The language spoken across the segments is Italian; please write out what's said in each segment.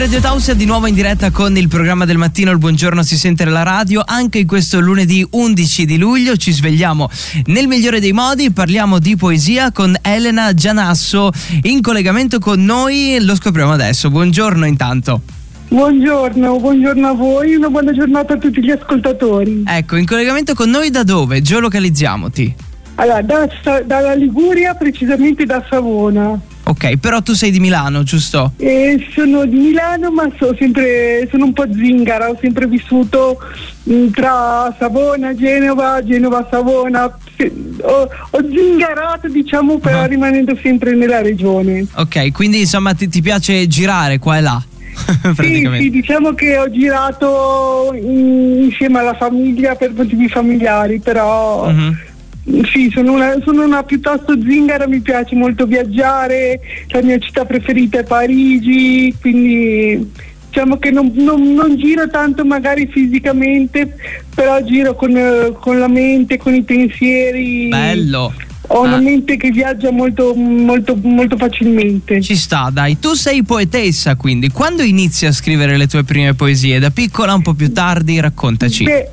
Radio Tausia di nuovo in diretta con il programma del mattino Il buongiorno si sente la radio anche in questo lunedì 11 di luglio ci svegliamo nel migliore dei modi parliamo di poesia con Elena Gianasso in collegamento con noi lo scopriamo adesso buongiorno intanto Buongiorno, buongiorno a voi, una buona giornata a tutti gli ascoltatori. ecco in collegamento con noi da dove? geolocalizziamoti Allora, da, dalla Liguria, precisamente da Savona. Ok però tu sei di Milano giusto? E sono di Milano, ma so sempre, sono un po' zingara, ho sempre vissuto mh, tra Savona, Genova, Genova, Savona. Ho, ho zingarato, diciamo, però Ah. rimanendo sempre nella regione. ok quindi insomma ti, ti piace girare qua e là Sì, sì, diciamo che ho girato in- insieme alla famiglia per motivi familiari, però Mhm. Sì, sono una, sono una piuttosto zingara, mi piace molto viaggiare, la mia città preferita è Parigi, quindi diciamo che non, non- non giro tanto magari fisicamente, però giro con, eh, con la mente, con i pensieri. bello Ho una Ah. mente che viaggia molto, molto, molto facilmente. Ci sta, dai. Tu sei poetessa, quindi quando inizi a scrivere le tue prime poesie? Da piccola, un po' più tardi? Raccontaci. Beh,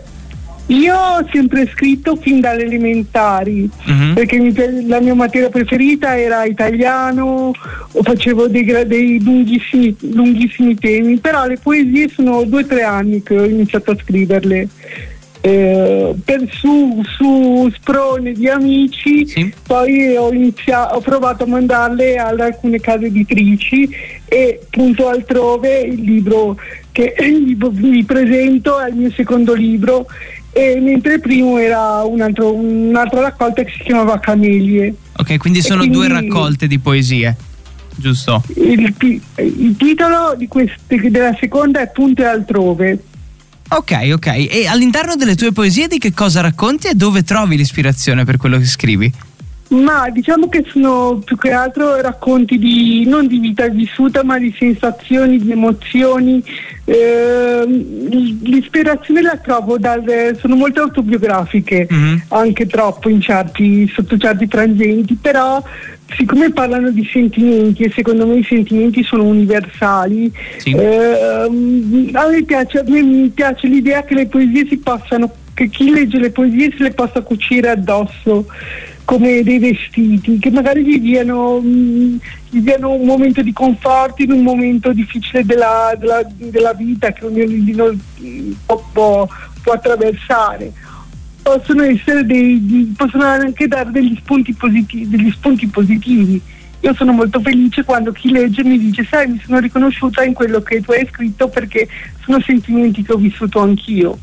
io ho sempre scritto fin dalle elementari, Mhm. perché mi la mia materia preferita era italiano, o facevo dei, dei lunghissimi, lunghissimi temi, però le poesie sono due o tre anni che ho iniziato a scriverle. Eh, per su, su sprone di amici Sì. poi ho, inizia- ho provato a mandarle ad alcune case editrici e punto altrove il libro che vi, vi presento è il mio secondo libro e mentre il primo era un altro- un'altra raccolta che si chiamava Camelie. Ok, quindi sono quindi- due raccolte di poesie, giusto? Il, il titolo di queste, della seconda è Punto e altrove. Ok, ok. E all'interno delle tue poesie di che cosa racconti e dove trovi l'ispirazione per quello che scrivi? Ma diciamo che sono più che altro racconti di non di vita vissuta, ma di sensazioni, di emozioni. Ehm, l'ispirazione la trovo dal. sono molto autobiografiche, Mhm. anche troppo in certi, sotto certi frangenti, però siccome parlano di sentimenti e secondo me i sentimenti sono universali, Sì. ehm, a me piace, a me mi piace l'idea che le poesie si possano, che chi legge le poesie se le possa cucire addosso come dei vestiti, che magari gli diano, mh, gli diano un momento di conforto in un momento difficile della, della- della vita che ognuno di noi mh, può, può- può attraversare. Possono dei, possono anche dare degli spunti positivi, degli spunti positivi. Io sono molto felice quando chi legge mi dice sai mi sono riconosciuta in quello che tu hai scritto perché sono sentimenti che ho vissuto anch'io.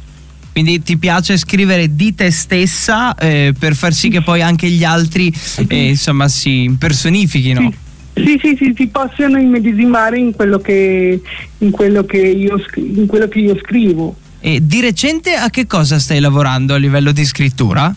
Quindi ti piace scrivere di te stessa eh, per far sì che poi anche gli altri eh, insomma si impersonifichino. Sì, sì, sì, si possono immedesimare in quello che, in quello che, io, in quello che io scrivo. E di recente a che cosa stai lavorando a livello di scrittura?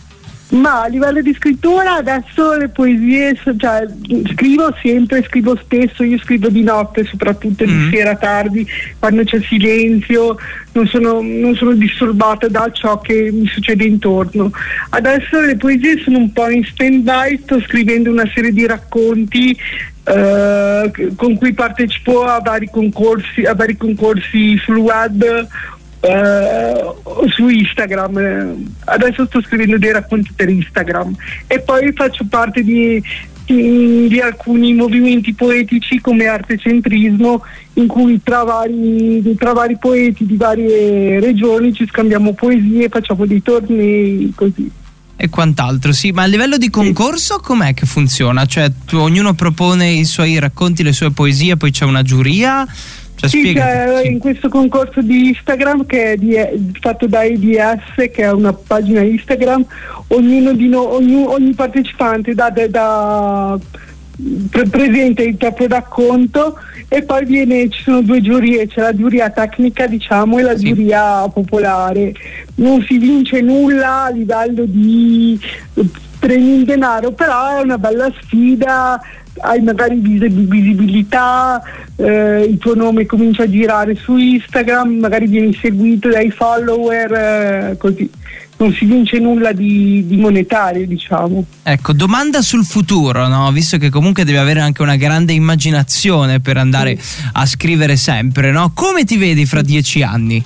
Ma a livello di scrittura adesso le poesie, cioè, scrivo sempre, scrivo spesso, io scrivo di notte, soprattutto Mm. di sera tardi, quando c'è silenzio, non sono, non sono disturbata da ciò che mi succede intorno. Adesso le poesie sono un po' in stand-by, sto scrivendo una serie di racconti eh, con cui partecipo a vari concorsi, a vari concorsi sul web o su Instagram. Adesso sto scrivendo dei racconti per Instagram e poi faccio parte di, di- di alcuni movimenti poetici come artecentrismo in cui tra vari, tra vari poeti di varie regioni ci scambiamo poesie, facciamo dei tornei così. E quant'altro, sì, ma a livello di concorso com'è che funziona? Cioè, tu- ognuno propone i suoi racconti, le sue poesie, poi c'è una giuria? Cioè, Sì, c'è Sì. in questo concorso di Instagram che è di- fatto da EDS, che è una pagina Instagram, ognuno di no- ogni, ogni partecipante dà, da, da- pre- presenta il proprio racconto e poi viene, ci sono due giurie, c'è la giuria tecnica diciamo e la Sì. giuria popolare. Non si vince nulla a livello di premi in denaro, però è una bella sfida, hai magari visi- visibilità, eh, il tuo nome comincia a girare su Instagram, magari vieni seguito dai follower, eh, così. non si vince nulla di, di, monetario, diciamo. Ecco, domanda sul futuro, no? visto che comunque devi avere anche una grande immaginazione per andare sì. a scrivere sempre, no? come ti vedi fra dieci anni?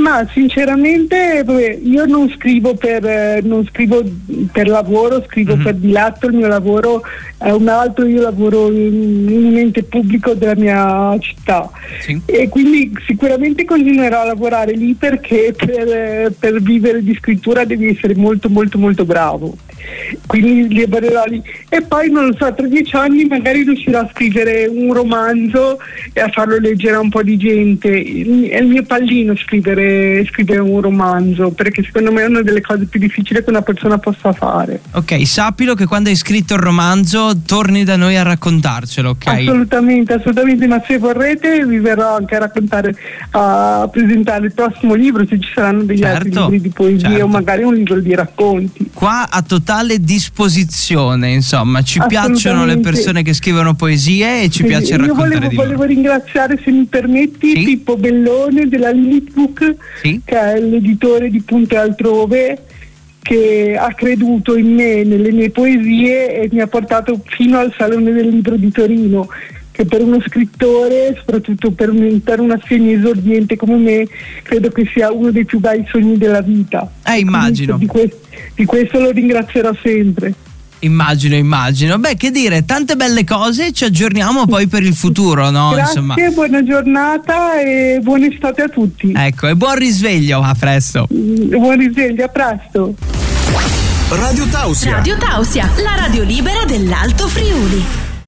Ma sinceramente io non scrivo per, eh, non scrivo per lavoro, scrivo mm-hmm. per dilatto, il mio lavoro è un altro, io lavoro in, un ente pubblico della mia città sì. e quindi sicuramente continuerò a lavorare lì perché per, eh, per vivere di scrittura devi essere molto molto molto bravo quindi lavorerò lì e poi non lo so tra dieci anni magari riuscirò a scrivere un romanzo e a farlo leggere a un po' di gente è il mio pallino scrivere, scrivere un romanzo perché secondo me è una delle cose più difficili che una persona possa fare ok sappilo che quando hai scritto il romanzo torni da noi a raccontarcelo ok? assolutamente assolutamente ma se vorrete vi verrò anche a raccontare a presentare il prossimo libro se ci saranno degli certo, altri libri di poesia certo. o magari un libro di racconti qua a totale disposizione, insomma, ci piacciono le persone che scrivono poesie e ci sì, piace raccontare volevo, di loro. volevo ringraziare, se mi permetti, sì? Pippo Bellone della Lilith Book, sì? che è l'editore di Punte Altrove che ha creduto in me, nelle mie poesie e mi ha portato fino al Salone del Libro di Torino che per uno scrittore, soprattutto per, un, per una segna esordiente come me, credo che sia uno dei più bei sogni della vita. Eh, immagino. Di, que- di questo lo ringrazierò sempre. Immagino, immagino. Beh, che dire, tante belle cose, ci aggiorniamo poi per il futuro, no? Grazie, Insomma. buona giornata e buona estate a tutti. Ecco, e buon risveglio, a presto. Mm, buon risveglio, a presto. Radio Tausia. Radio Tausia, la radio libera dell'Alto Friuli.